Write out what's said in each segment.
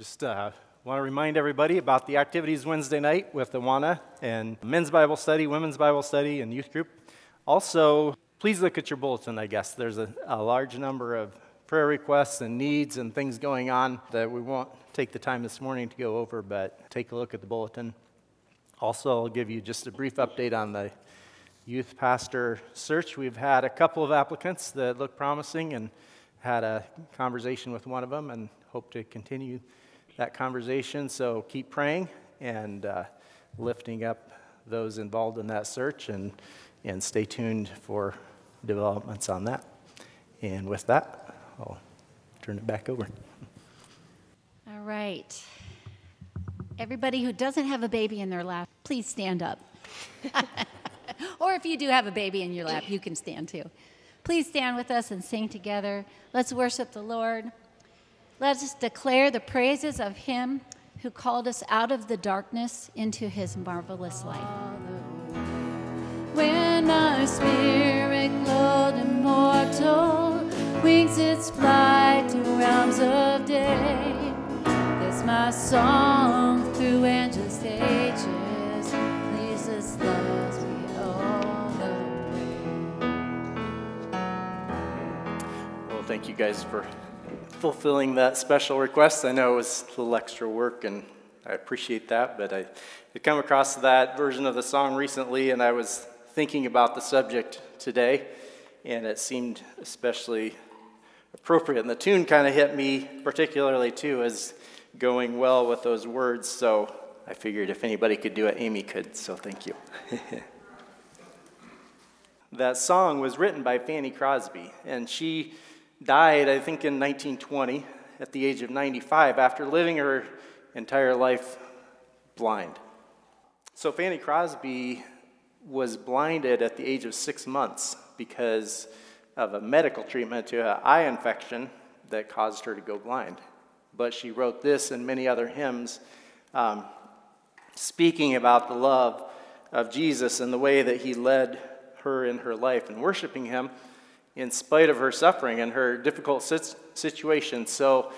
Just uh, want to remind everybody about the activities Wednesday night with Awana and men's Bible study, women's Bible study, and youth group. Also, please look at your bulletin, I guess. There's a, a large number of prayer requests and needs and things going on that we won't take the time this morning to go over, but take a look at the bulletin. Also, I'll give you just a brief update on the youth pastor search. We've had a couple of applicants that look promising and had a conversation with one of them and hope to continue that conversation. So keep praying and uh, lifting up those involved in that search and, and stay tuned for developments on that. And with that, I'll turn it back over. All right. Everybody who doesn't have a baby in their lap, please stand up. or if you do have a baby in your lap, you can stand too. Please stand with us and sing together. Let's worship the Lord. Let us declare the praises of him who called us out of the darkness into his marvelous light. When our spirit glowed immortal, wings its flight to realms of day. That's my song through endless ages. All the way. Well, thank you guys for fulfilling that special request. I know it was a little extra work, and I appreciate that, but I had come across that version of the song recently, and I was thinking about the subject today, and it seemed especially appropriate. And the tune kind of hit me particularly, too, as going well with those words. So I figured if anybody could do it, Amy could, so thank you. that song was written by Fanny Crosby, and she died, I think, in 1920 at the age of 95 after living her entire life blind. So Fanny Crosby was blinded at the age of six months because of a medical treatment to an eye infection that caused her to go blind. But she wrote this and many other hymns um, speaking about the love of Jesus and the way that he led her in her life and worshiping him in spite of her suffering and her difficult situation. So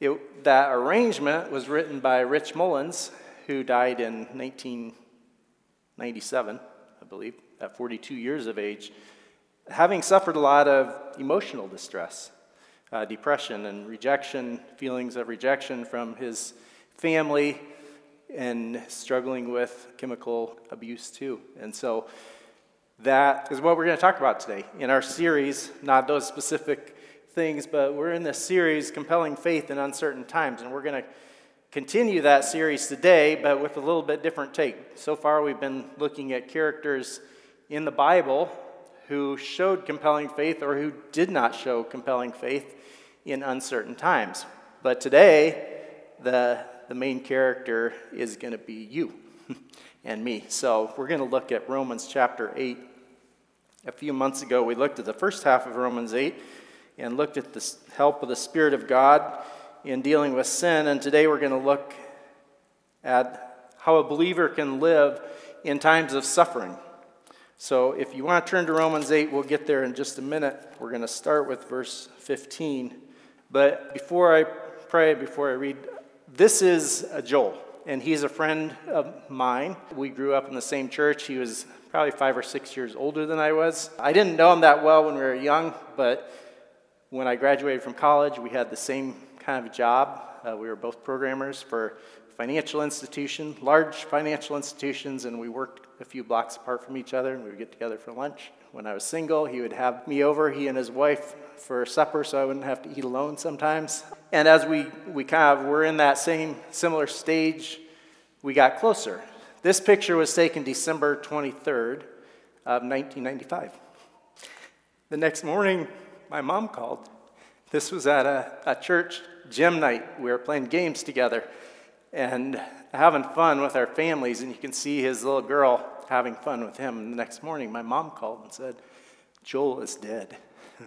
it, that arrangement was written by Rich Mullins, who died in 1997, I believe, at 42 years of age, having suffered a lot of emotional distress, uh, depression, and rejection, feelings of rejection from his family, and struggling with chemical abuse too. And so that is what we're going to talk about today in our series, not those specific things, but we're in this series, Compelling Faith in Uncertain Times, and we're going to continue that series today, but with a little bit different take. So far, we've been looking at characters in the Bible who showed compelling faith or who did not show compelling faith in uncertain times. But today, the, the main character is going to be you and me. So we're going to look at Romans chapter 8 a few months ago, we looked at the first half of Romans 8 and looked at the help of the Spirit of God in dealing with sin. And today we're going to look at how a believer can live in times of suffering. So if you want to turn to Romans 8, we'll get there in just a minute. We're going to start with verse 15. But before I pray, before I read, this is a Joel, and he's a friend of mine. We grew up in the same church. He was probably five or six years older than I was. I didn't know him that well when we were young, but when I graduated from college, we had the same kind of job. Uh, we were both programmers for financial institution, large financial institutions, and we worked a few blocks apart from each other, and we would get together for lunch. When I was single, he would have me over, he and his wife, for supper, so I wouldn't have to eat alone sometimes. And as we, we kind of were in that same similar stage, we got closer. This picture was taken December 23rd of 1995. The next morning, my mom called. This was at a, a church gym night. We were playing games together and having fun with our families, and you can see his little girl having fun with him. And the next morning, my mom called and said, Joel is dead.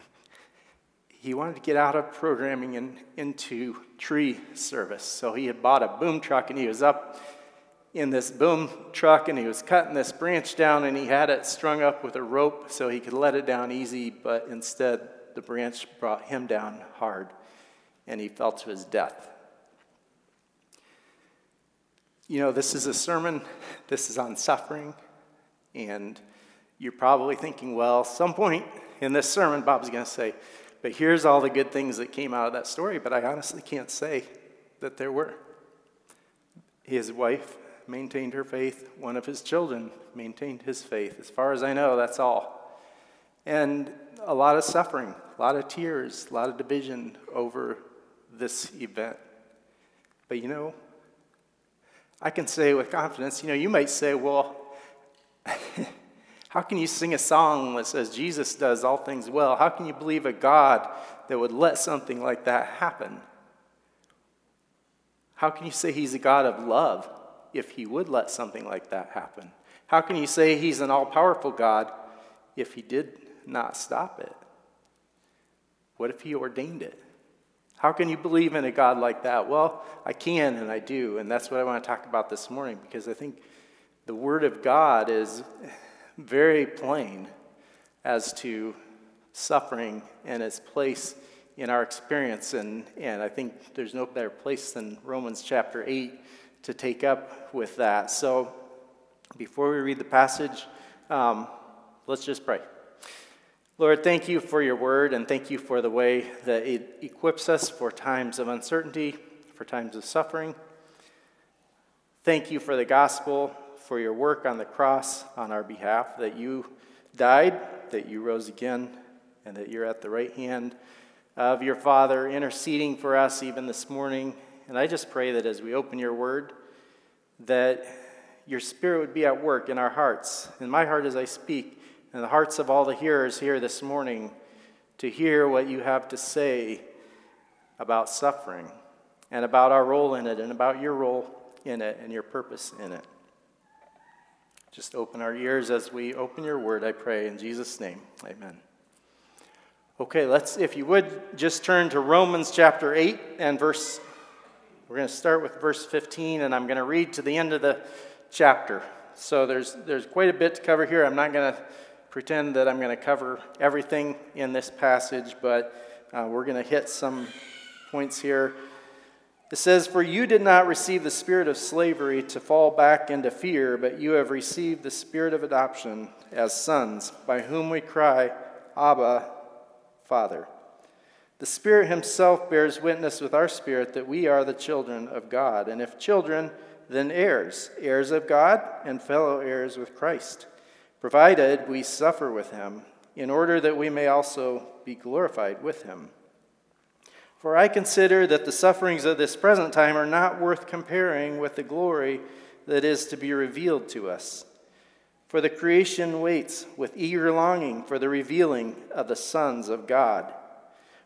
he wanted to get out of programming and into tree service. So he had bought a boom truck and he was up in this boom truck and he was cutting this branch down and he had it strung up with a rope so he could let it down easy, but instead the branch brought him down hard and he fell to his death. You know, this is a sermon, this is on suffering, and you're probably thinking, well, some point in this sermon, Bob's going to say, but here's all the good things that came out of that story, but I honestly can't say that there were. His wife maintained her faith, one of his children maintained his faith. As far as I know, that's all. And a lot of suffering, a lot of tears, a lot of division over this event. But you know, I can say with confidence, you know, you might say, well, how can you sing a song that says Jesus does all things well? How can you believe a God that would let something like that happen? How can you say he's a God of love if he would let something like that happen? How can you say he's an all powerful God if he did not stop it? What if he ordained it? How can you believe in a God like that? Well, I can and I do, and that's what I want to talk about this morning because I think the Word of God is very plain as to suffering and its place in our experience. And, and I think there's no better place than Romans chapter 8 to take up with that. So before we read the passage, um, let's just pray. Lord, thank you for your word and thank you for the way that it equips us for times of uncertainty, for times of suffering. Thank you for the gospel, for your work on the cross on our behalf, that you died, that you rose again, and that you're at the right hand of your Father interceding for us even this morning. And I just pray that as we open your word, that your spirit would be at work in our hearts, in my heart as I speak in the hearts of all the hearers here this morning to hear what you have to say about suffering and about our role in it and about your role in it and your purpose in it. Just open our ears as we open your word, I pray, in Jesus' name. Amen. Okay, let's, if you would, just turn to Romans chapter 8 and verse, we're going to start with verse 15, and I'm going to read to the end of the chapter. So there's, there's quite a bit to cover here. I'm not going to pretend that I'm going to cover everything in this passage, but uh, we're going to hit some points here. It says, For you did not receive the spirit of slavery to fall back into fear, but you have received the spirit of adoption as sons, by whom we cry, Abba, Father. The Spirit Himself bears witness with our spirit that we are the children of God, and if children, then heirs, heirs of God, and fellow heirs with Christ provided we suffer with him, in order that we may also be glorified with him. For I consider that the sufferings of this present time are not worth comparing with the glory that is to be revealed to us. For the creation waits with eager longing for the revealing of the sons of God.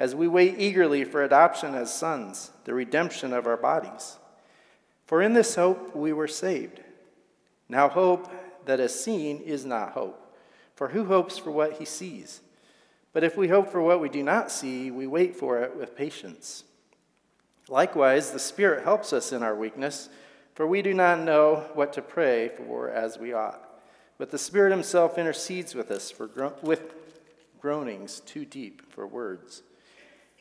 as we wait eagerly for adoption as sons, the redemption of our bodies. For in this hope we were saved. Now, hope that is seen is not hope. For who hopes for what he sees? But if we hope for what we do not see, we wait for it with patience. Likewise, the Spirit helps us in our weakness, for we do not know what to pray for as we ought. But the Spirit Himself intercedes with us for gro- with groanings too deep for words.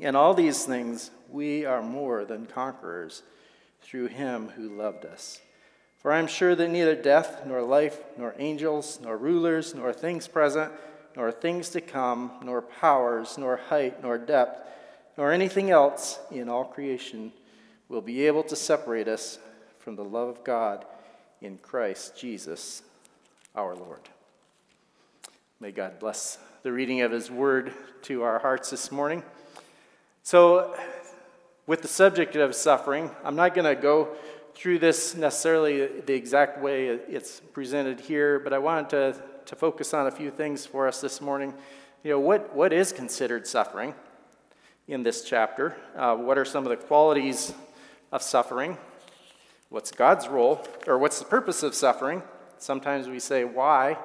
In all these things we are more than conquerors through him who loved us. For I am sure that neither death, nor life, nor angels, nor rulers, nor things present, nor things to come, nor powers, nor height, nor depth, nor anything else in all creation will be able to separate us from the love of God in Christ Jesus our Lord. May God bless the reading of His word to our hearts this morning. So, with the subject of suffering, I'm not going to go through this necessarily the exact way it's presented here, but I wanted to, to focus on a few things for us this morning. You know, what, what is considered suffering in this chapter? Uh, what are some of the qualities of suffering? What's God's role, or what's the purpose of suffering? Sometimes we say why,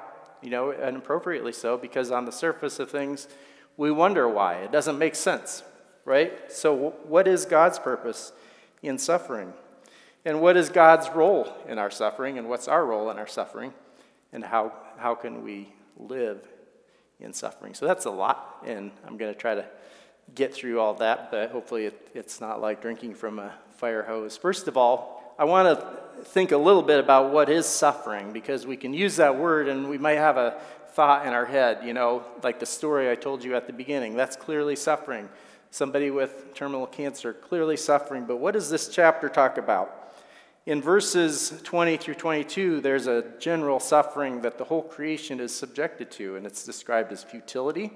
you know, and appropriately so, because on the surface of things, we wonder why. It doesn't make sense, right? So, what is God's purpose in suffering? And what is God's role in our suffering? And what's our role in our suffering? And how, how can we live in suffering? So, that's a lot, and I'm going to try to get through all that, but hopefully it, it's not like drinking from a fire hose. First of all, I want to think a little bit about what is suffering because we can use that word and we might have a thought in our head, you know, like the story I told you at the beginning. That's clearly suffering. Somebody with terminal cancer, clearly suffering. But what does this chapter talk about? In verses 20 through 22, there's a general suffering that the whole creation is subjected to, and it's described as futility,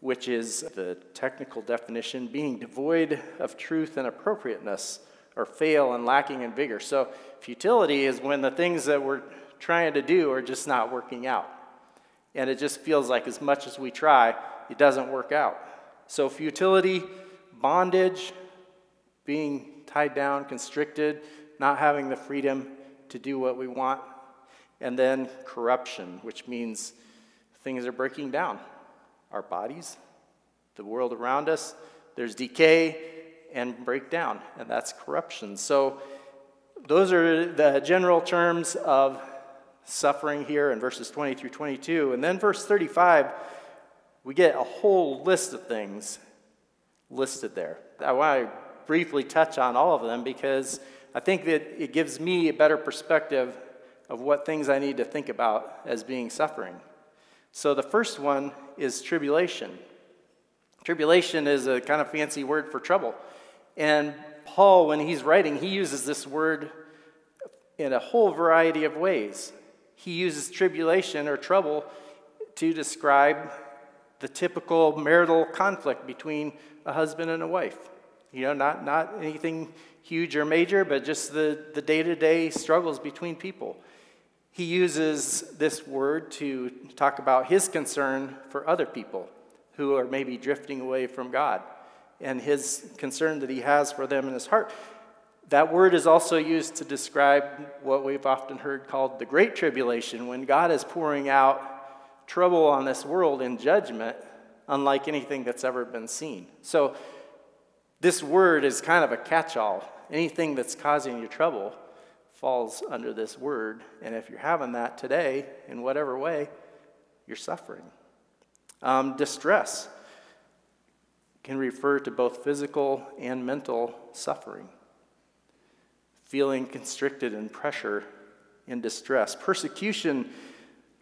which is the technical definition being devoid of truth and appropriateness or fail and lacking in vigor. So, futility is when the things that we're trying to do are just not working out. And it just feels like as much as we try, it doesn't work out. So, futility, bondage, being tied down, constricted, not having the freedom to do what we want, and then corruption, which means things are breaking down. Our bodies, the world around us, there's decay, and breakdown, and that's corruption. So, those are the general terms of suffering here in verses 20 through 22. And then, verse 35, we get a whole list of things listed there. I want to briefly touch on all of them because I think that it gives me a better perspective of what things I need to think about as being suffering. So, the first one is tribulation. Tribulation is a kind of fancy word for trouble. And Paul, when he's writing, he uses this word in a whole variety of ways. He uses tribulation or trouble to describe the typical marital conflict between a husband and a wife. You know, not, not anything huge or major, but just the, the day-to-day struggles between people. He uses this word to talk about his concern for other people who are maybe drifting away from God and his concern that he has for them in his heart. That word is also used to describe what we've often heard called the Great Tribulation, when God is pouring out trouble on this world in judgment, unlike anything that's ever been seen. So, this word is kind of a catch all. Anything that's causing you trouble falls under this word. And if you're having that today, in whatever way, you're suffering. Um, distress can refer to both physical and mental suffering, feeling constricted and pressure and distress. Persecution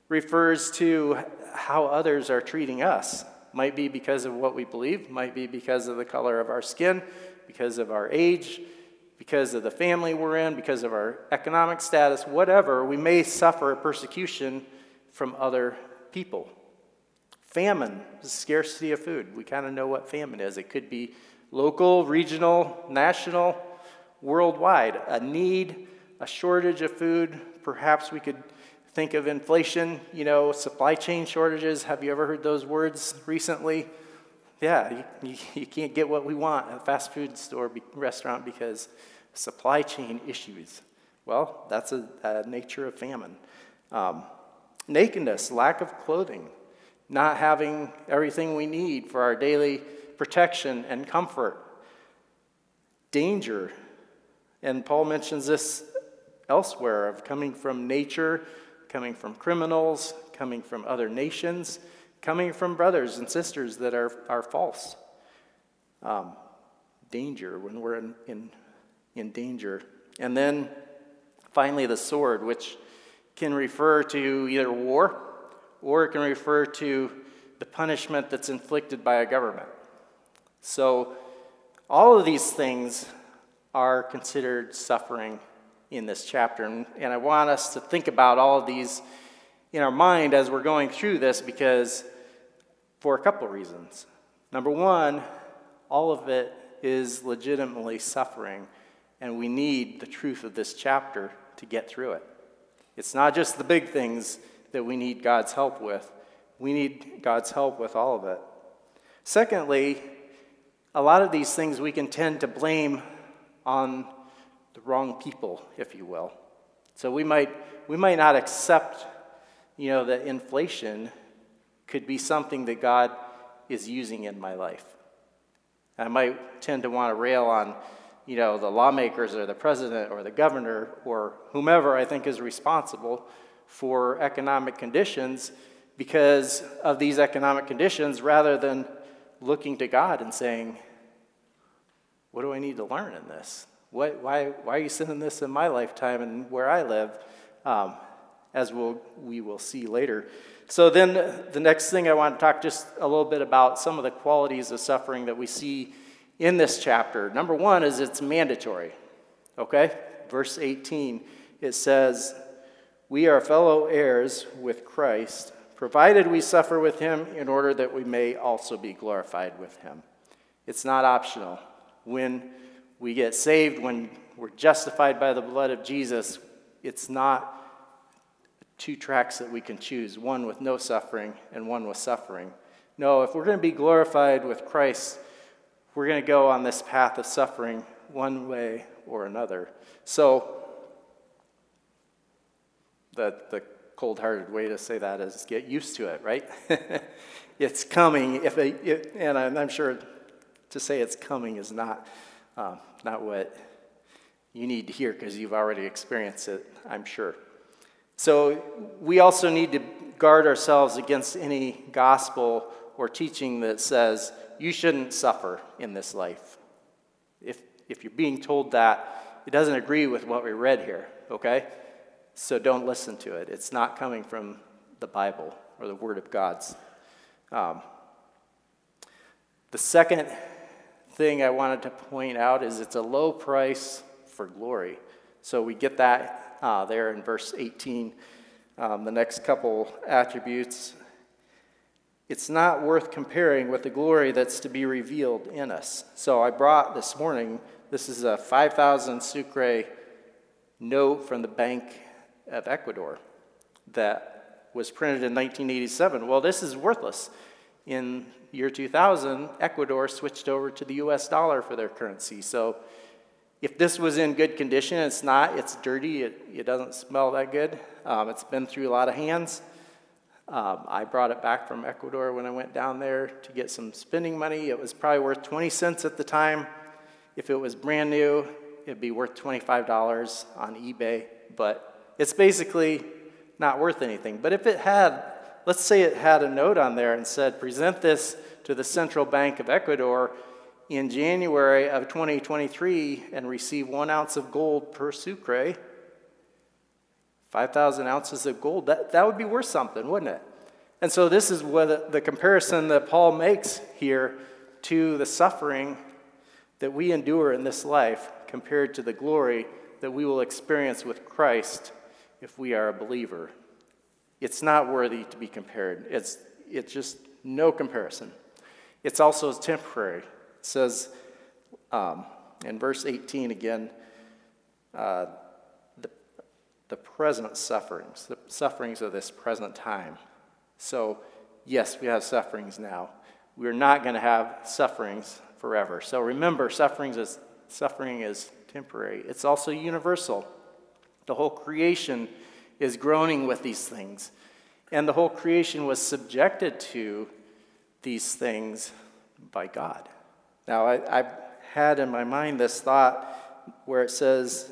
refers to how others are treating us. Might be because of what we believe, might be because of the color of our skin, because of our age, because of the family we're in, because of our economic status, whatever, we may suffer persecution from other people. Famine, scarcity of food. We kind of know what famine is. It could be local, regional, national, worldwide. A need, a shortage of food. Perhaps we could think of inflation, you know, supply chain shortages. Have you ever heard those words recently? Yeah, you, you, can't get what we want at a fast food store, be, restaurant because supply chain issues. Well, that's a, a nature of famine. Um, nakedness, lack of clothing, not having everything we need for our daily protection and comfort, danger. And Paul mentions this elsewhere of coming from nature, coming from criminals, coming from other nations, coming from brothers and sisters that are, are false. Um, danger, when we're in, in, in danger. And then finally, the sword, which can refer to either war or it can refer to the punishment that's inflicted by a government. So, all of these things are considered suffering in this chapter. And, and I want us to think about all of these in our mind as we're going through this because, for a couple of reasons. Number one, all of it is legitimately suffering, and we need the truth of this chapter to get through it. It's not just the big things that we need God's help with, we need God's help with all of it. Secondly, a lot of these things we can tend to blame on the wrong people, if you will. So we might, we might not accept, you know, that inflation could be something that God is using in my life. I might tend to want to rail on, you know, the lawmakers or the president or the governor or whomever I think is responsible for economic conditions because of these economic conditions rather than looking to God and saying, What do I need to learn in this? What, why, why are you sending this in my lifetime and where I live? Um, as we'll, we will see later. So, then the next thing I want to talk just a little bit about some of the qualities of suffering that we see in this chapter. Number one is it's mandatory. Okay? Verse 18, it says, We are fellow heirs with Christ, provided we suffer with him in order that we may also be glorified with him. It's not optional. When we get saved, when we're justified by the blood of Jesus, it's not two tracks that we can choose one with no suffering and one with suffering. No, if we're going to be glorified with Christ, we're going to go on this path of suffering one way or another. So, the, the cold hearted way to say that is get used to it, right? it's coming. If it, it, and I'm sure to say it's coming is not, um, not what you need to hear because you've already experienced it, I'm sure. So we also need to guard ourselves against any gospel or teaching that says you shouldn't suffer in this life. If, if you're being told that, it doesn't agree with what we read here, okay? So don't listen to it. It's not coming from the Bible or the Word of God's. Um, the second thing I wanted to point out is it's a low price for glory. So we get that uh, there in verse 18. Um, the next couple attributes it's not worth comparing with the glory that's to be revealed in us. So I brought this morning, this is a 5,000 sucre note from the Bank of Ecuador that was printed in 1987. Well, this is worthless. In year 2000, Ecuador switched over to the US dollar for their currency. So if this was in good condition, it's not, it's dirty, it, it doesn't smell that good, um, it's been through a lot of hands. Um, I brought it back from Ecuador when I went down there to get some spending money. It was probably worth 20 cents at the time. If it was brand new, it'd be worth $25 on eBay, but it's basically not worth anything. But if it had, let's say it had a note on there and said, present this to the Central Bank of Ecuador in January of 2023 and receive one ounce of gold per sucre, 5,000 ounces of gold, that, that would be worth something, wouldn't it? And so, this is what the comparison that Paul makes here to the suffering that we endure in this life compared to the glory that we will experience with Christ if we are a believer. It's not worthy to be compared. It's, it's just no comparison. It's also temporary. It says um, in verse 18 again, uh, the present sufferings, the sufferings of this present time. So, yes, we have sufferings now. We're not going to have sufferings forever. So remember, sufferings is, suffering is temporary. It's also universal. The whole creation is groaning with these things. And the whole creation was subjected to these things by God. Now, I, I had in my mind this thought where it says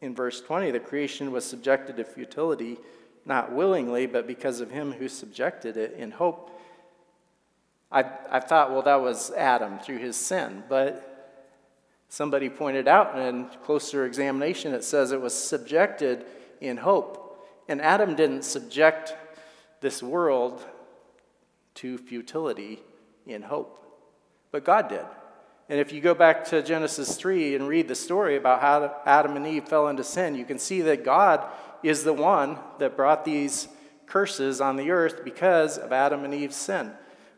in verse 20 the creation was subjected to futility, not willingly, but because of him who subjected it in hope. I, I thought, well, that was Adam through his sin. But somebody pointed out in closer examination, it says it was subjected in hope. And Adam didn't subject this world to futility in hope, but God did. And if you go back to Genesis 3 and read the story about how Adam and Eve fell into sin, you can see that God is the one that brought these curses on the earth because of Adam and Eve's sin.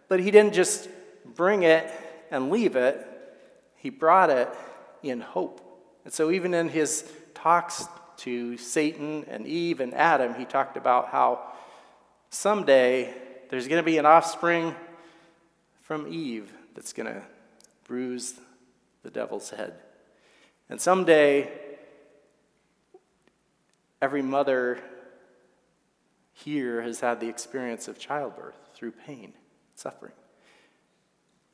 But he didn't just bring it and leave it, he brought it in hope. And so, even in his talks to Satan and Eve and Adam, he talked about how someday there's going to be an offspring from Eve that's going to bruise the devil's head. And someday, every mother here has had the experience of childbirth through pain, suffering.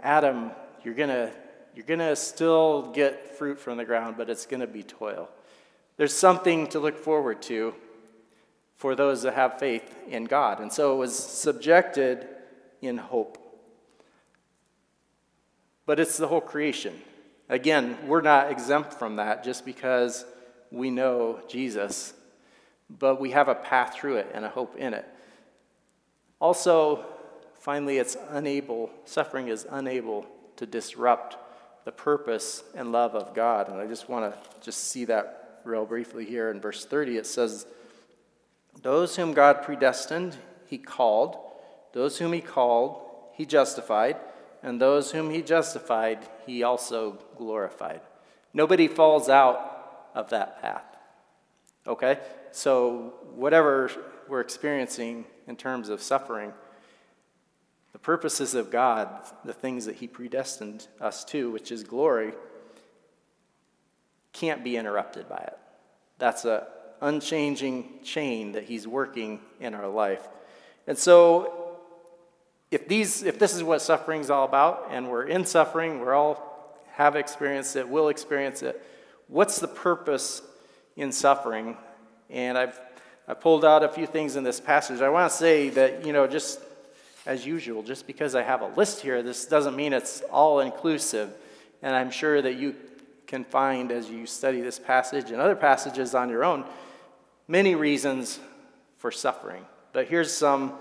Adam, you're going to you're going to still get fruit from the ground, but it's going to be toil. There's something to look forward to for those that have faith in God. And so it was subjected in hope. But it's the whole creation. Again, we're not exempt from that just because we know Jesus, but we have a path through it and a hope in it. Also, finally, it's unable, suffering is unable to disrupt the purpose and love of God. And I just want to just see that real briefly here in verse 30. It says, Those whom God predestined, he called. Those whom he called, he justified. And those whom he justified, he also glorified. Nobody falls out of that path. Okay? So, whatever we're experiencing in terms of suffering, the purposes of God, the things that He predestined us to, which is glory, can't be interrupted by it. That's an unchanging chain that He's working in our life. And so, if, these, if this is what suffering is all about, and we're in suffering, we're all have experienced it, will experience it, what's the purpose in suffering? And I've I pulled out a few things in this passage. I want to say that, you know, just as usual, just because I have a list here, this doesn't mean it's all inclusive. And I'm sure that you can find as you study this passage and other passages on your own many reasons for suffering. But here's some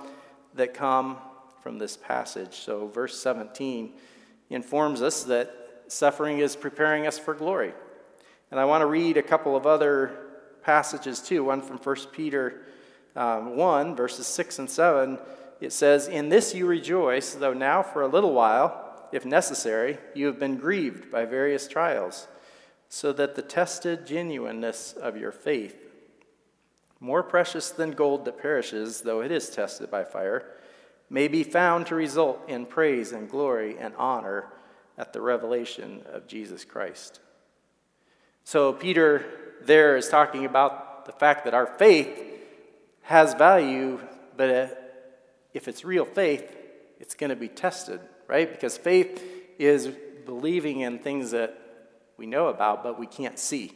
that come from this passage. So, verse 17 informs us that suffering is preparing us for glory. And I want to read a couple of other passages too. One from 1 Peter um, 1, verses 6 and 7 it says, In this you rejoice, though now for a little while, if necessary, you have been grieved by various trials, so that the tested genuineness of your faith, more precious than gold that perishes, though it is tested by fire, may be found to result in praise and glory and honor at the revelation of Jesus Christ. So, Peter there is talking about the fact that our faith has value, but uh, if it's real faith, it's going to be tested, right? Because faith is believing in things that we know about but we can't see.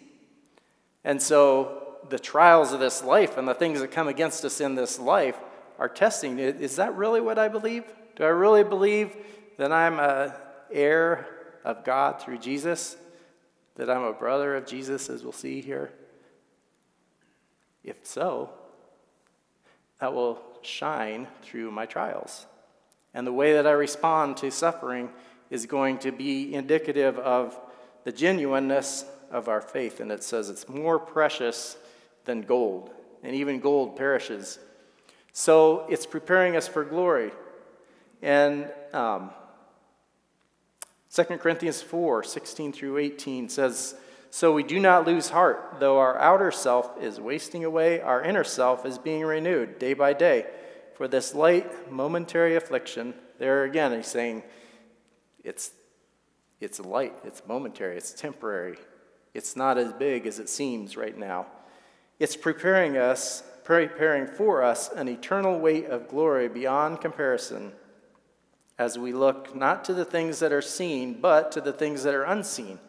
And so the trials of this life and the things that come against us in this life are testing. Is that really what I believe? Do I really believe that I'm a heir of God through Jesus? That I'm a brother of Jesus, as we'll see here? If so, that will shine through my trials. And the way that I respond to suffering is going to be indicative of the genuineness of our faith. And it says it's more precious than gold, and even gold perishes. So it's preparing us for glory. And um, 2 Corinthians 4 16 through 18 says, So we do not lose heart. Though our outer self is wasting away, our inner self is being renewed day by day. For this light, momentary affliction, there again, he's saying it's, it's light, it's momentary, it's temporary. It's not as big as it seems right now. It's preparing us, preparing for us an eternal weight of glory beyond comparison as we look not to the things that are seen, but to the things that are unseen.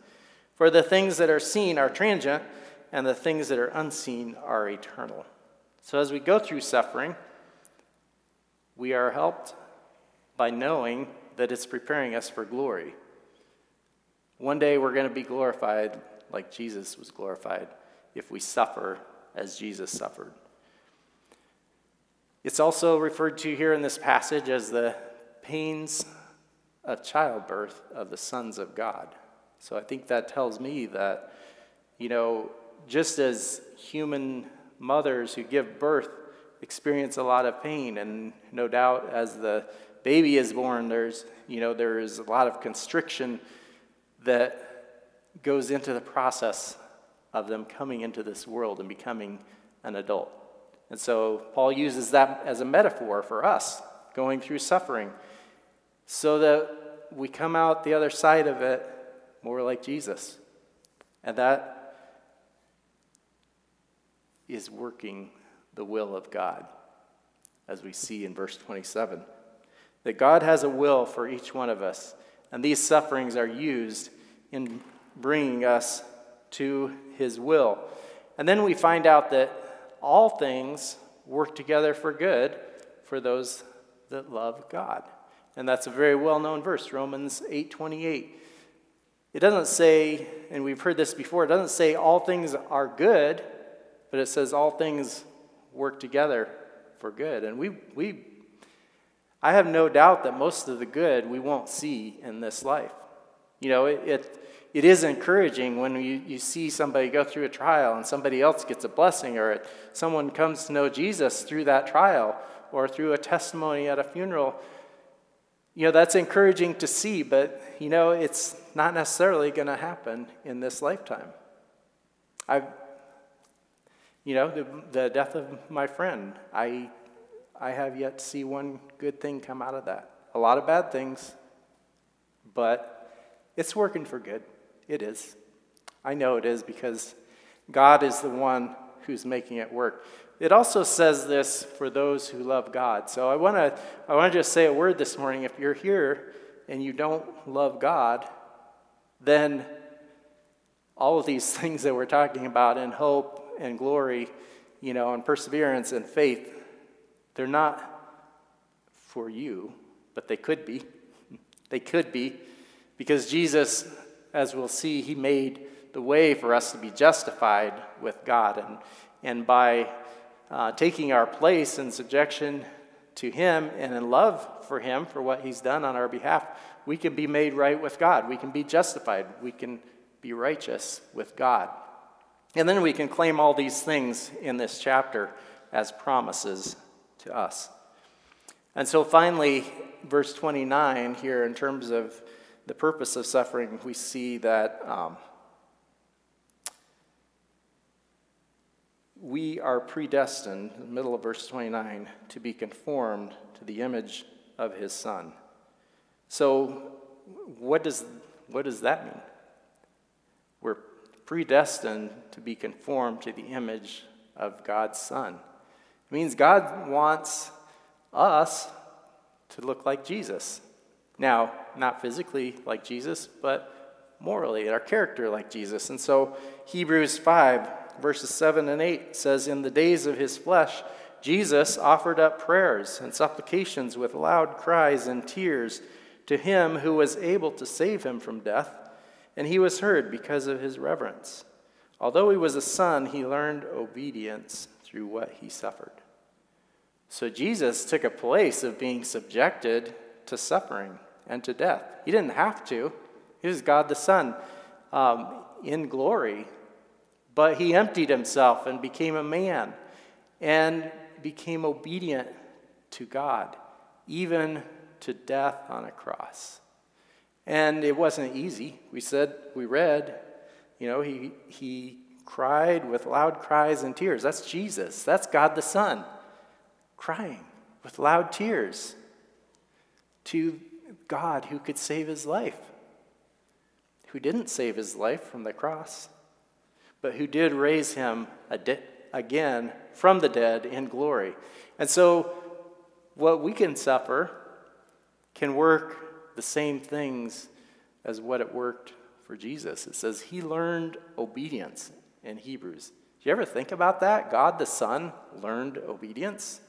For the things that are seen are transient, and the things that are unseen are eternal. So as we go through suffering, we are helped by knowing that it's preparing us for glory. One day we're going to be glorified like Jesus was glorified if we suffer as Jesus suffered. It's also referred to here in this passage as the pains of childbirth of the sons of God. So I think that tells me that, you know, just as human mothers who give birth experience a lot of pain, and no doubt as the baby is born, there's, you know, there is a lot of constriction that goes into the process of them coming into this world and becoming an adult. And so Paul uses that as a metaphor for us going through suffering so that we come out the other side of it more like Jesus. And that is working the will of God, as we see in verse 27. That God has a will for each one of us, and these sufferings are used in bringing us to his will. And then we find out that all things work together for good for those that love God. And that's a very well-known verse, Romans 8:28. It doesn't say, and we've heard this before, it doesn't say all things are good, but it says all things work together for good. And we, we, I have no doubt that most of the good we won't see in this life. You know, it, it, it is encouraging when you, you see somebody go through a trial and somebody else gets a blessing, or it, someone comes to know Jesus through that trial, or through a testimony at a funeral. You know, that's encouraging to see, but, you know, it's not necessarily going to happen in this lifetime. I've, you know, the, the death of my friend, I, I have yet to see one good thing come out of that. A lot of bad things, but it's working for good. It is. I know it is because God is the one who's making it work. It also says this for those who love God. So I want to I want to just say a word this morning. If you're here and you don't love God, then all of these things that we're talking about in hope and glory, you know, and perseverance and faith, they're not for you, but they could be. They could be because Jesus, as we'll see, he made the way for us to be justified with God and and by uh, taking our place in subjection to Him and in love for Him for what He's done on our behalf, we can be made right with God. We can be justified. We can be righteous with God. And then we can claim all these things in this chapter as promises to us. And so finally, verse 29 here, in terms of the purpose of suffering, we see that um, we are predestined, in the middle of verse 29, to be conformed to the image of his Son. So, what does, what does that mean? We're predestined to be conformed to the image of God's Son. It means God wants us to look like Jesus. Now, not physically like Jesus, but morally, our character like Jesus. And so, Hebrews 5 verses 7 and 8 says, In the days of his flesh, Jesus offered up prayers and supplications with loud cries and tears to him who was able to save him from death, and he was heard because of his reverence. Although he was a son, he learned obedience through what he suffered. So Jesus took a place of being subjected to suffering and to death. He didn't have to, he was God the Son um, in glory but he emptied himself and became a man and became obedient to God, even to death on a cross. And it wasn't easy. We said, we read You know, he, he cried with loud cries and tears. That's Jesus. That's God the Son crying with loud tears to God who could save his life, who didn't save his life from the cross, but who did raise him again from the dead in glory. And so, what we can suffer can work the same things as what it worked for Jesus. It says he learned obedience in Hebrews. Do you ever think about that? God the Son learned obedience?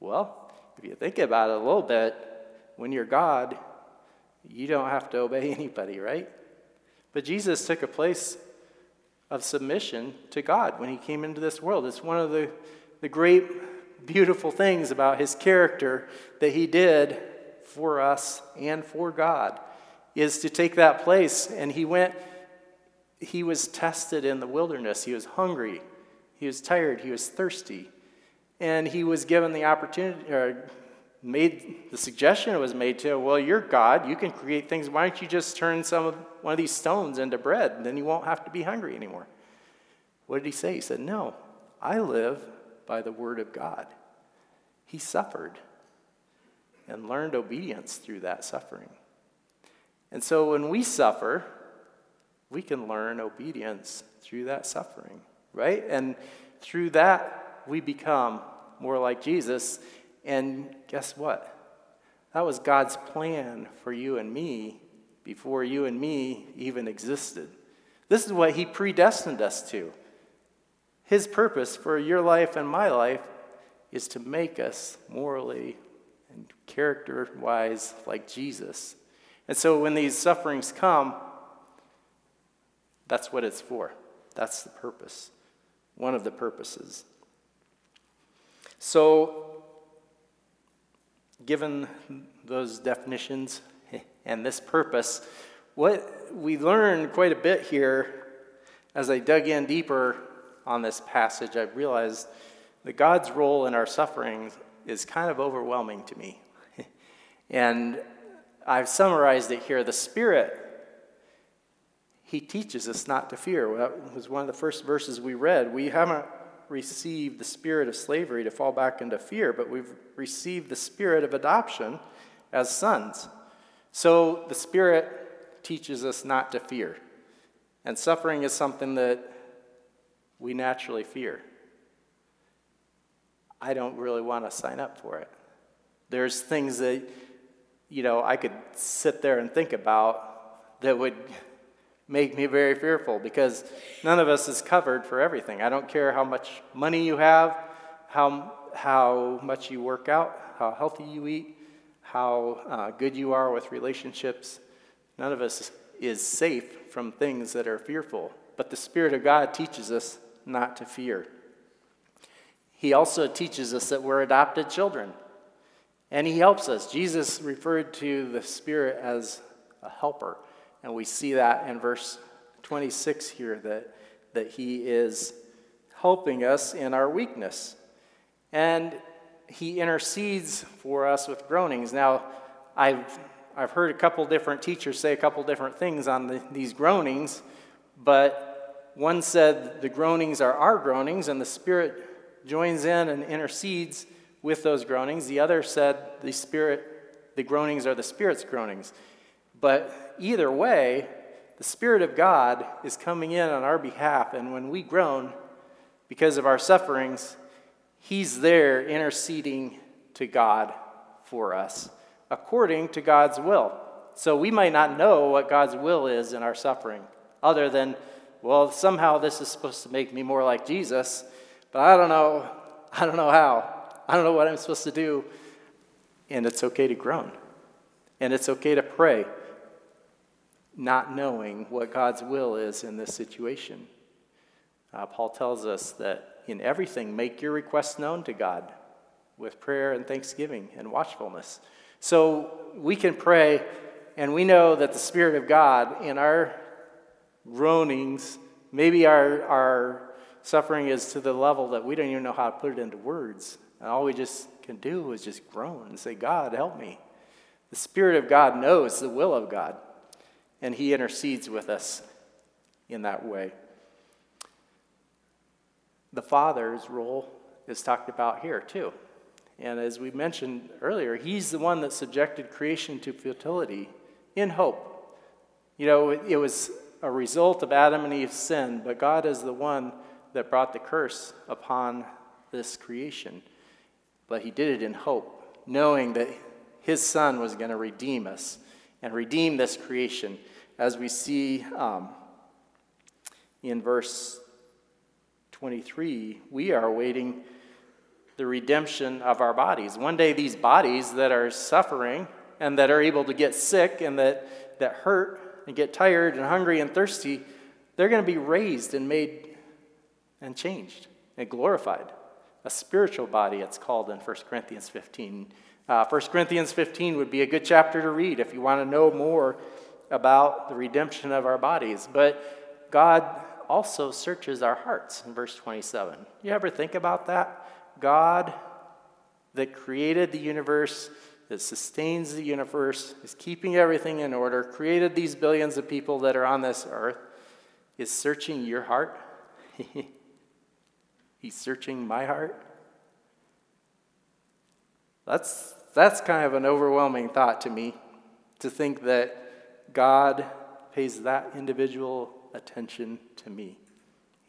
Well, if you think about it a little bit, when you're God, you don't have to obey anybody, right? But Jesus took a place of submission to God when he came into this world. It's one of the, the great, beautiful things about his character that he did for us and for God is to take that place. And he went, he was tested in the wilderness. He was hungry, he was tired, he was thirsty. And he was given the opportunity, or made the suggestion was made to, well, you're God, you can create things. Why don't you just turn some of one of these stones into bread? And then you won't have to be hungry anymore. What did he say? He said, No, I live by the word of God. He suffered and learned obedience through that suffering. And so when we suffer, we can learn obedience through that suffering, right? And through that, we become more like Jesus. And guess what? That was God's plan for you and me before you and me even existed. This is what He predestined us to. His purpose for your life and my life is to make us morally and character wise like Jesus. And so when these sufferings come, that's what it's for. That's the purpose, one of the purposes. So, given those definitions and this purpose, what we learned quite a bit here as I dug in deeper on this passage, I realized that God's role in our sufferings is kind of overwhelming to me. and I've summarized it here. The Spirit, He teaches us not to fear. That was one of the first verses we read. We haven't received the spirit of slavery to fall back into fear, but we've received the spirit of adoption as sons. So the Spirit teaches us not to fear. And suffering is something that we naturally fear. I don't really want to sign up for it. There's things that you know, I could sit there and think about that would make me very fearful because none of us is covered for everything. I don't care how much money you have, how, how much you work out, how healthy you eat, how uh, good you are with relationships. None of us is safe from things that are fearful. But the Spirit of God teaches us not to fear. He also teaches us that we're adopted children. And he helps us. Jesus referred to the Spirit as a helper. And we see that in verse 26 here that, that he is helping us in our weakness. And he intercedes for us with groanings. Now, I've, I've heard a couple different teachers say a couple different things on the, these groanings, but one said the groanings are our groanings, and the Spirit joins in and intercedes with those groanings. The other said the spirit, the groanings are the spirit's groanings. But either way, the Spirit of God is coming in on our behalf, and when we groan because of our sufferings, He's there interceding to God for us according to God's will. So we might not know what God's will is in our suffering, other than, well, somehow this is supposed to make me more like Jesus, but I don't know, I don't know how. I don't know what I'm supposed to do. And it's okay to groan. And it's okay to pray, not knowing what God's will is in this situation. Uh, Paul tells us that in everything, make your requests known to God with prayer and thanksgiving and watchfulness. So we can pray, and we know that the Spirit of God in our groanings, maybe our, our suffering is to the level that we don't even know how to put it into words. And all we just can do is just groan and say, God, help me. The Spirit of God knows the will of God, and He intercedes with us in that way. The Father's role is talked about here, too. And as we mentioned earlier, He's the one that subjected creation to futility in hope. You know, it was a result of Adam and Eve's sin, but God is the one that brought the curse upon this creation. But He did it in hope, knowing that His Son was going to redeem us and redeem this creation, as we see um, in verse 23. We are awaiting the redemption of our bodies. One day, these bodies that are suffering and that are able to get sick and that, that hurt and get tired and hungry and thirsty, they're going to be raised and made and changed and glorified. A spiritual body, it's called in 1 Corinthians 15. Uh, 1 Corinthians 15 would be a good chapter to read if you want to know more about the redemption of our bodies. But God also searches our hearts in verse 27. You ever think about that? God that created the universe, that sustains the universe, is keeping everything in order, created these billions of people that are on this earth, is searching your heart. He's searching my heart. That's, that's kind of an overwhelming thought to me to think that God pays that individual attention to me.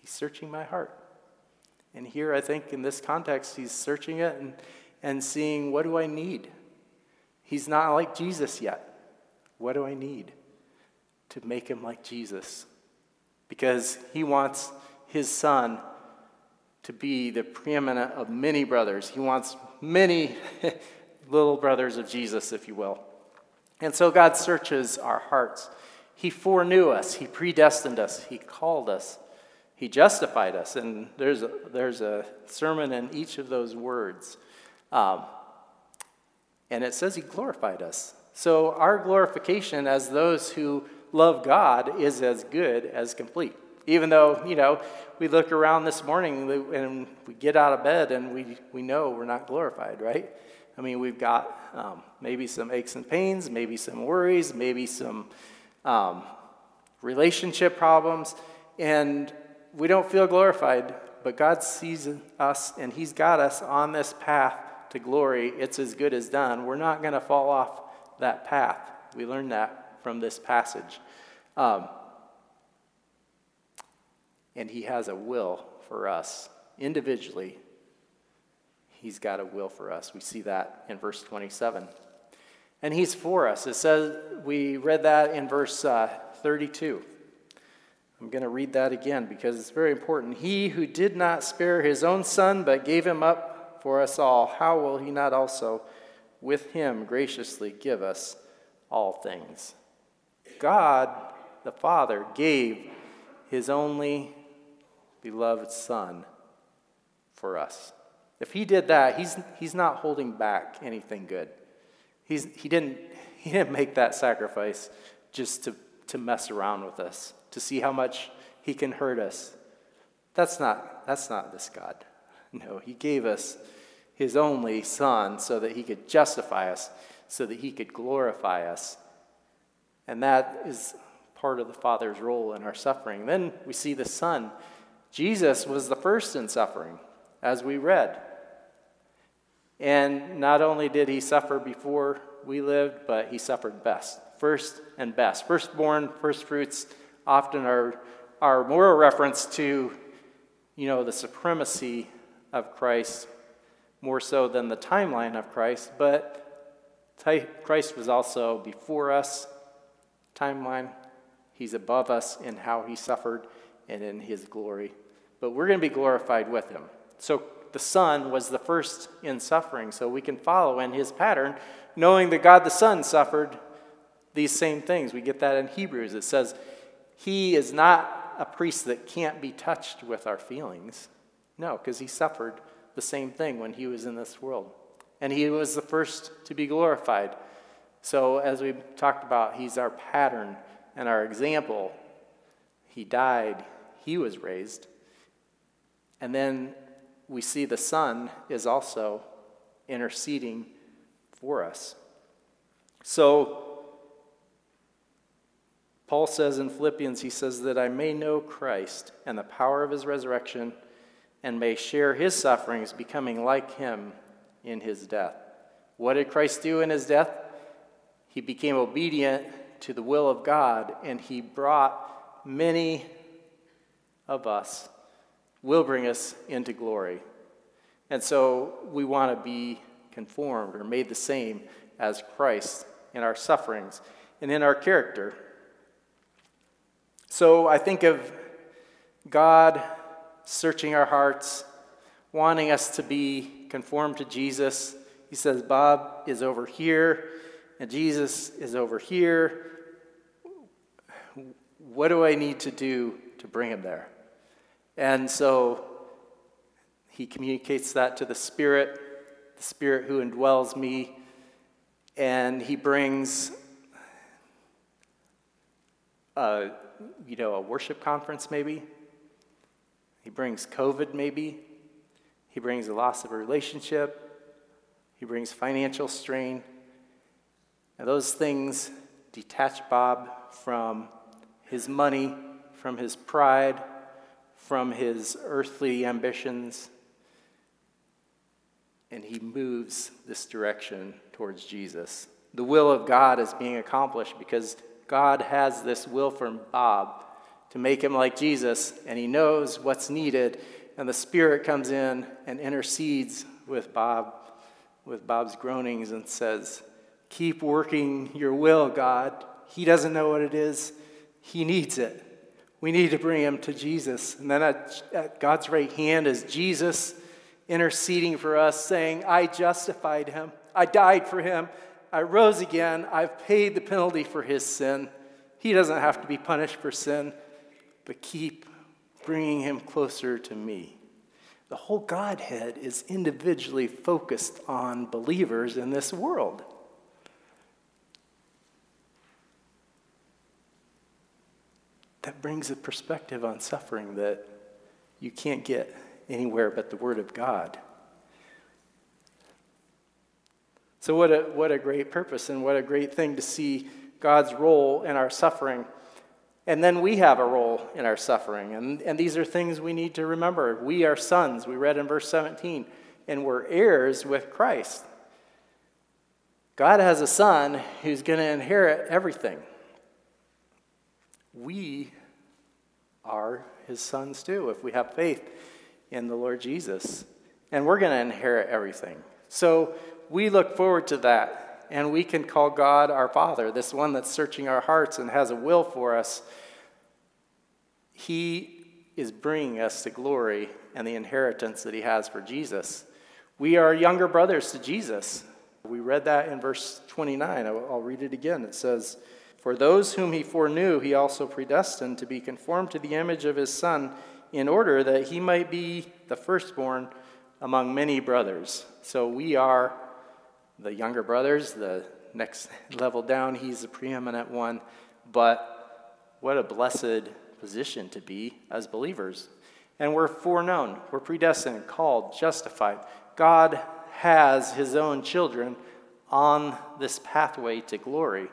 He's searching my heart. And here, I think in this context, he's searching it and, and seeing what do I need? He's not like Jesus yet. What do I need to make him like Jesus? Because he wants his son to be the preeminent of many brothers. He wants many little brothers of Jesus, if you will. And so God searches our hearts. He foreknew us, He predestined us, He called us, He justified us. And there's a, there's a sermon in each of those words. Um, and it says He glorified us. So our glorification as those who love God is as good as complete. Even though, you know, we look around this morning and we get out of bed and we, we know we're not glorified, right? I mean, we've got um, maybe some aches and pains, maybe some worries, maybe some um, relationship problems, and we don't feel glorified, but God sees us and He's got us on this path to glory. It's as good as done. We're not going to fall off that path. We learn that from this passage. Um, and He has a will for us individually. He's got a will for us. We see that in verse 27. And He's for us. It says, we read that in verse uh, 32. I'm going to read that again because it's very important. He who did not spare his own son, but gave him up for us all, how will he not also with him graciously give us all things? God, the Father, gave his only beloved Son for us. If he did that, he's, he's not holding back anything good. He's, he, didn't, he didn't make that sacrifice just to, to mess around with us, to see how much he can hurt us. That's not, that's not this God. No, he gave us his only Son so that he could justify us, so that he could glorify us. And that is part of the Father's role in our suffering. Then we see the Son Jesus was the first in suffering, as we read. And not only did he suffer before we lived, but he suffered best. First and best. Firstborn, first fruits often are, are more a reference to, you know, the supremacy of Christ more so than the timeline of Christ, but Christ was also before us, timeline. He's above us in how he suffered and in his glory but we're going to be glorified with him. So the Son was the first in suffering, so we can follow in his pattern, knowing that God the Son suffered these same things. We get that in Hebrews. It says, He is not a priest that can't be touched with our feelings. No, because he suffered the same thing when he was in this world. And he was the first to be glorified. So, as we talked about, he's our pattern and our example. He died, he was raised. And then we see the Son is also interceding for us. So, Paul says in Philippians, he says, that I may know Christ and the power of his resurrection and may share his sufferings, becoming like him in his death. What did Christ do in his death? He became obedient to the will of God, and he brought many of us, will bring us into glory. And so we want to be conformed or made the same as Christ in our sufferings and in our character. So I think of God searching our hearts, wanting us to be conformed to Jesus. He says, Bob is over here, and Jesus is over here. What do I need to do to bring him there? And so he communicates that to the Spirit, the Spirit who indwells me, and he brings a, you know, a worship conference maybe he brings COVID, maybe. He brings a loss of a relationship. He brings financial strain. And those things detach Bob from his money, from his pride, from his earthly ambitions. And he moves this direction towards Jesus. The will of God is being accomplished because God has this will from Bob to make him like Jesus, and he knows what's needed, and the Spirit comes in and intercedes with Bob, with Bob's groanings, and says, Keep working your will, God. He doesn't know what it is, he needs it. We need to bring him to Jesus. And then at, at God's right hand is Jesus interceding for us, saying, I justified him, I died for him, I rose again, I've paid the penalty for his sin. He doesn't have to be punished for sin but keep bringing him closer to me. The whole Godhead is individually focused on believers in this world. That brings a perspective on suffering that you can't get anywhere but the Word of God. So, what a, what a great purpose and what a great thing to see God's role in our suffering. And then we have a role in our suffering. And, and these are things we need to remember. We are sons, we read in verse 17, and we're heirs with Christ. God has a son who's going to inherit everything. We are his sons too, if we have faith in the Lord Jesus. And we're going to inherit everything. So we look forward to that and we can call God our Father, this one that's searching our hearts and has a will for us. He is bringing us to glory and the inheritance that He has for Jesus. We are younger brothers to Jesus. We read that in verse 29. I'll read it again. It says, For those whom He foreknew, He also predestined to be conformed to the image of His Son, in order that He might be the firstborn among many brothers. So we are the younger brothers, the next level down, he's the preeminent one. But what a blessed position to be as believers. And we're foreknown, we're predestined, called, justified. God has his own children on this pathway to glory.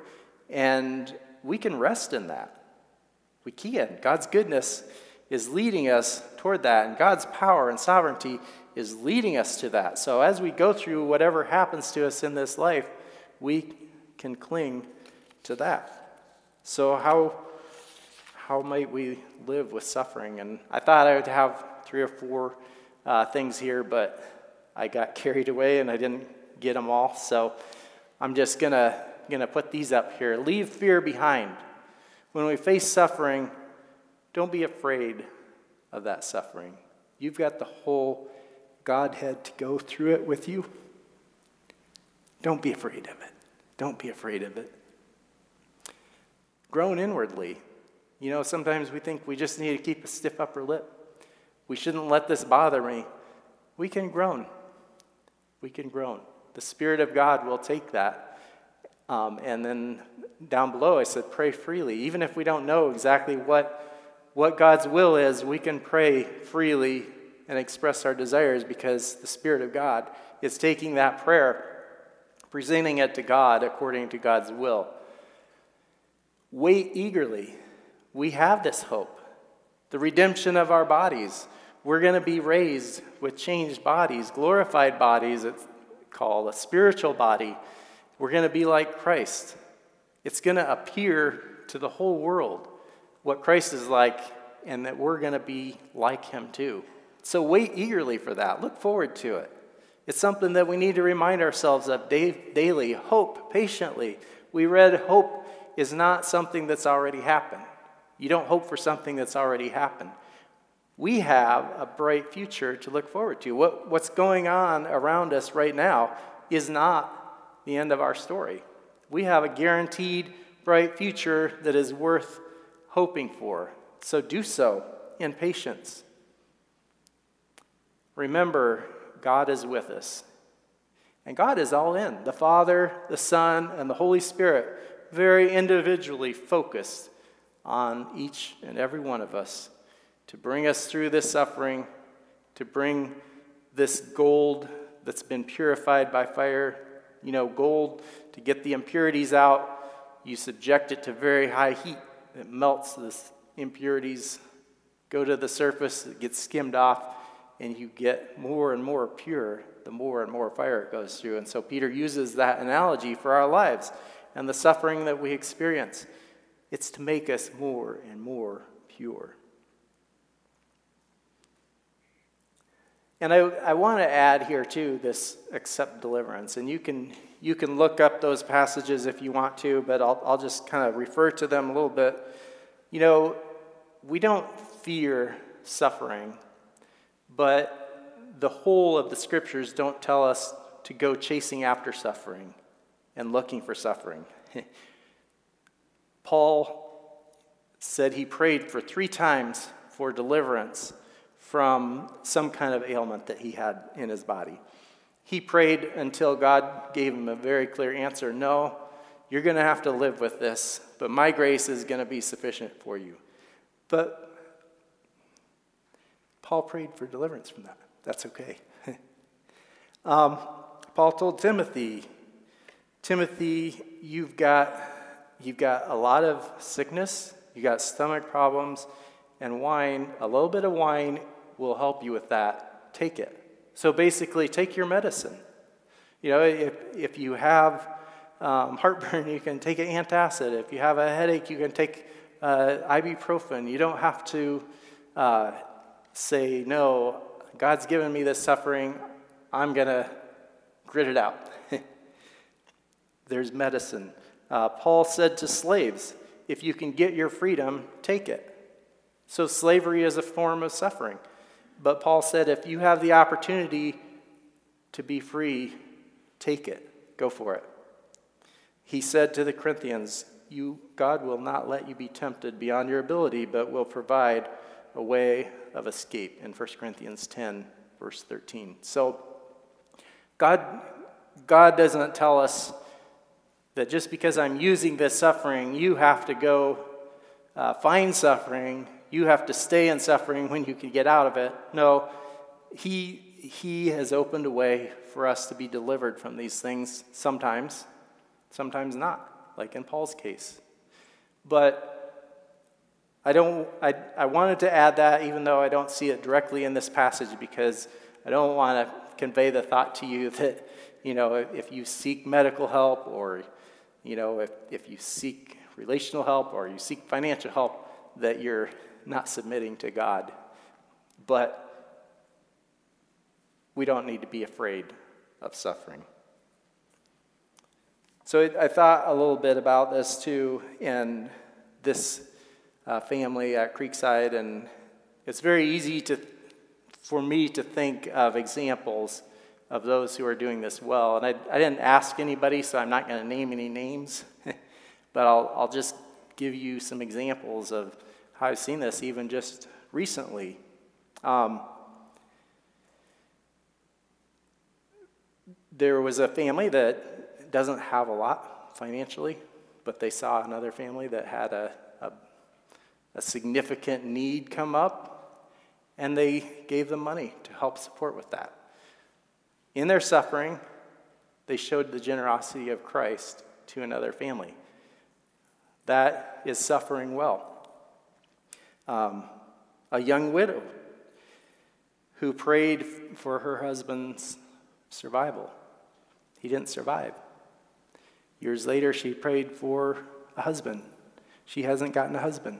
And we can rest in that. We can. God's goodness is leading us toward that, and God's power and sovereignty is leading us to that. So as we go through whatever happens to us in this life, we can cling to that. So how how might we live with suffering? And I thought I would have three or four uh, things here, but I got carried away and I didn't get them all. So I'm just gonna gonna put these up here. Leave fear behind. When we face suffering, don't be afraid of that suffering. You've got the whole Godhead to go through it with you. Don't be afraid of it. Don't be afraid of it. Groan inwardly. You know, sometimes we think we just need to keep a stiff upper lip. We shouldn't let this bother me. We can groan. We can groan. The Spirit of God will take that. Um, and then down below, I said, pray freely. Even if we don't know exactly what what God's will is, we can pray freely and express our desires because the Spirit of God is taking that prayer, presenting it to God according to God's will. Wait eagerly. We have this hope the redemption of our bodies. We're going to be raised with changed bodies, glorified bodies, it's called a spiritual body. We're going to be like Christ. It's going to appear to the whole world what Christ is like, and that we're going to be like him too. So wait eagerly for that. Look forward to it. It's something that we need to remind ourselves of daily. Hope patiently. We read hope is not something that's already happened. You don't hope for something that's already happened. We have a bright future to look forward to. What, what's going on around us right now is not the end of our story. We have a guaranteed bright future that is worth hoping for. So do so in patience. Remember, God is with us. And God is all in the Father, the Son, and the Holy Spirit, very individually focused on each and every one of us to bring us through this suffering, to bring this gold that's been purified by fire. You know, gold, to get the impurities out, you subject it to very high heat. It melts the impurities, go to the surface, it gets skimmed off, and you get more and more pure the more and more fire it goes through. And so Peter uses that analogy for our lives and the suffering that we experience. It's to make us more and more pure. And I, I want to add here too this accept deliverance. And you can, you can look up those passages if you want to, but I'll, I'll just kind of refer to them a little bit. You know, we don't fear suffering but the whole of the scriptures don't tell us to go chasing after suffering and looking for suffering. Paul said he prayed for three times for deliverance from some kind of ailment that he had in his body. He prayed until God gave him a very clear answer no, you're going to have to live with this, but my grace is going to be sufficient for you. But Paul prayed for deliverance from that. That's okay. um, Paul told Timothy, Timothy, you've got, you've got a lot of sickness, you've got stomach problems, and wine, a little bit of wine will help you with that. Take it. So basically, take your medicine. You know, if, if you have um, heartburn, you can take an antacid. If you have a headache, you can take uh, ibuprofen. You don't have to uh, say, No, God's given me this suffering, I'm going to grit it out. There's medicine. Uh, Paul said to slaves, If you can get your freedom, take it. So slavery is a form of suffering. But Paul said, If you have the opportunity to be free, take it, go for it. He said to the Corinthians, you, God will not let you be tempted beyond your ability, but will provide a way of escape in 1 Corinthians 10, verse 13. So, God, God doesn't tell us that just because I'm using this suffering, you have to go uh, find suffering, you have to stay in suffering when you can get out of it. No, he, he has opened a way for us to be delivered from these things sometimes, sometimes not, like in Paul's case. But I, don't, I, I wanted to add that even though I don't see it directly in this passage because I don't want to convey the thought to you that, you know, if you seek medical help or, you know, if, if you seek relational help or you seek financial help, that you're not submitting to God. But we don't need to be afraid of suffering. So I thought a little bit about this too, and this uh, family at Creekside, and it's very easy to, for me to think of examples of those who are doing this well. And I, I didn't ask anybody, so I'm not going to name any names, but I'll, I'll just give you some examples of I've seen this even just recently. Um, there was a family that doesn't have a lot financially, but they saw another family that had a, a a significant need come up, and they gave them money to help support with that. In their suffering, they showed the generosity of Christ to another family. That is suffering well. Um, a young widow who prayed for her husband's survival. He didn't survive. Years later, she prayed for a husband. She hasn't gotten a husband.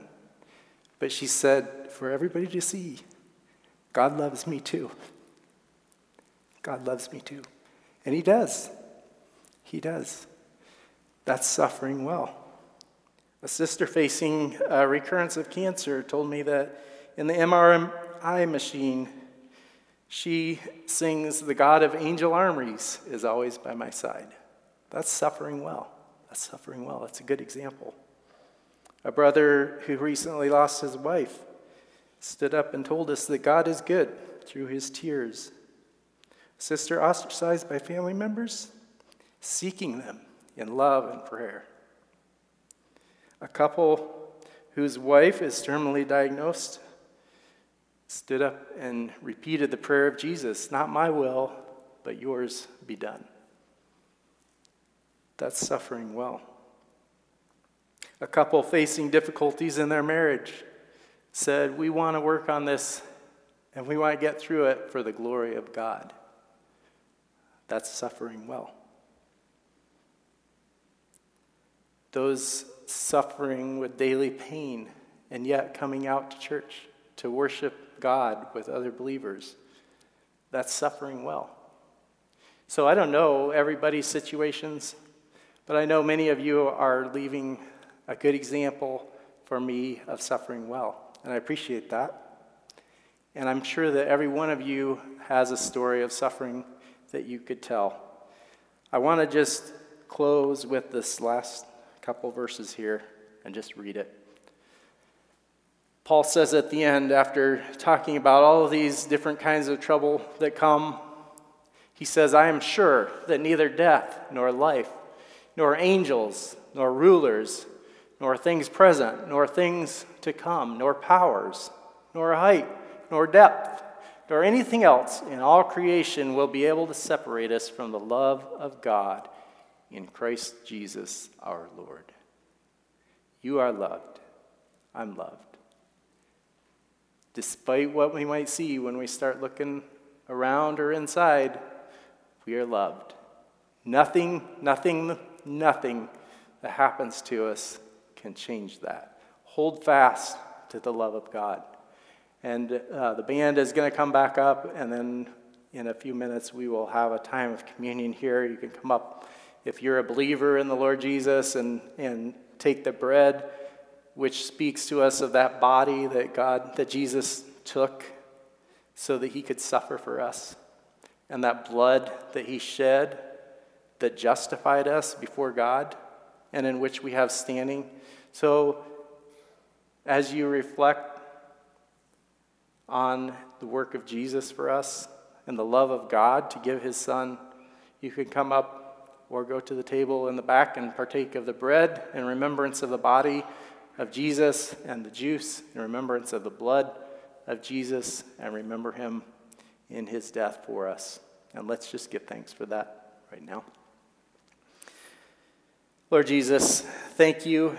But she said, for everybody to see, God loves me too. God loves me too. And He does. He does. That's suffering well. A sister facing a recurrence of cancer told me that in the MRI machine, she sings, The God of angel armories is always by my side. That's suffering well. That's suffering well. That's a good example. A brother who recently lost his wife stood up and told us that God is good through his tears. Sister ostracized by family members, seeking them in love and prayer. A couple whose wife is terminally diagnosed stood up and repeated the prayer of Jesus Not my will, but yours be done. That's suffering well. A couple facing difficulties in their marriage said, We want to work on this and we want to get through it for the glory of God. That's suffering well. Those suffering with daily pain and yet coming out to church to worship God with other believers, that's suffering well. So I don't know everybody's situations, but I know many of you are leaving a good example for me of suffering well, and I appreciate that. And I'm sure that every one of you has a story of suffering that you could tell. I want to just close with this last couple verses here and just read it. Paul says at the end, after talking about all of these different kinds of trouble that come, he says, I am sure that neither death, nor life, nor angels, nor rulers, nor things present, nor things to come, nor powers, nor height, nor depth, nor anything else in all creation will be able to separate us from the love of God in Christ Jesus our Lord. You are loved. I'm loved despite what we might see when we start looking around or inside, we are loved. Nothing, nothing, nothing that happens to us can change that. Hold fast to the love of God. And uh, the band is going to come back up, and then in a few minutes we will have a time of communion here. You can come up if you're a believer in the Lord Jesus and, and take the bread which speaks to us of that body that God, that Jesus took so that he could suffer for us, and that blood that he shed that justified us before God and in which we have standing. So, as you reflect on the work of Jesus for us and the love of God to give his son, you can come up or go to the table in the back and partake of the bread in remembrance of the body of Jesus and the juice in remembrance of the blood of Jesus and remember him in his death for us. And let's just give thanks for that right now. Lord Jesus, thank you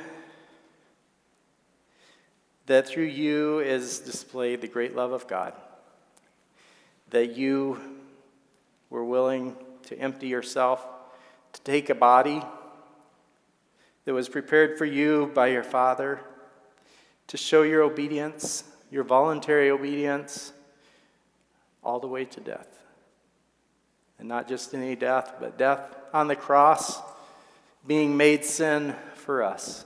that through you is displayed the great love of God, that you were willing to empty yourself, to take a body that was prepared for you by your Father to show your obedience, your voluntary obedience, all the way to death. And not just any death, but death on the cross, being made sin for us,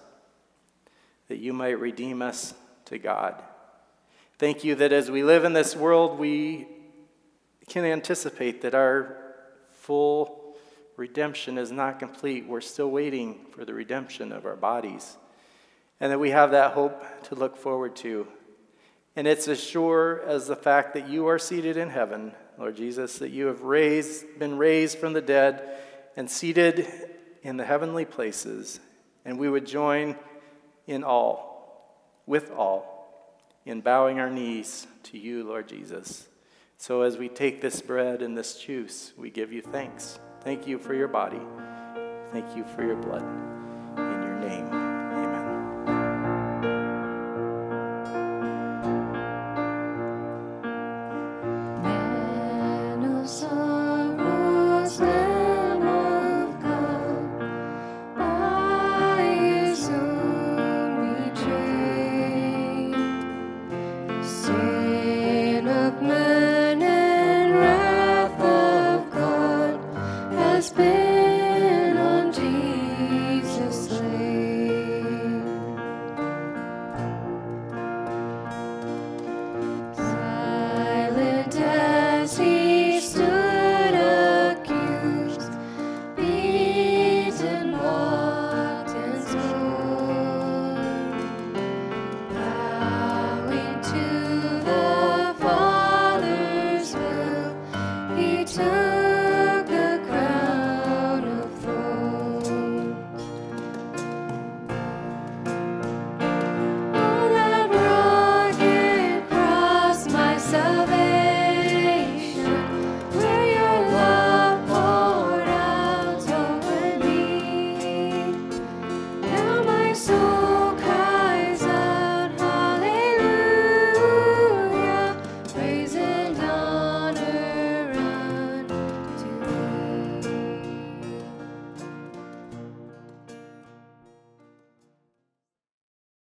that you might redeem us to God. Thank you that as we live in this world, we can anticipate that our full redemption is not complete. We're still waiting for the redemption of our bodies. And that we have that hope to look forward to. And it's as sure as the fact that you are seated in heaven, Lord Jesus, that you have raised, been raised from the dead and seated in the heavenly places. And we would join in all, with all, in bowing our knees to you, Lord Jesus. So as we take this bread and this juice, we give you thanks. Thank you for your body. Thank you for your blood.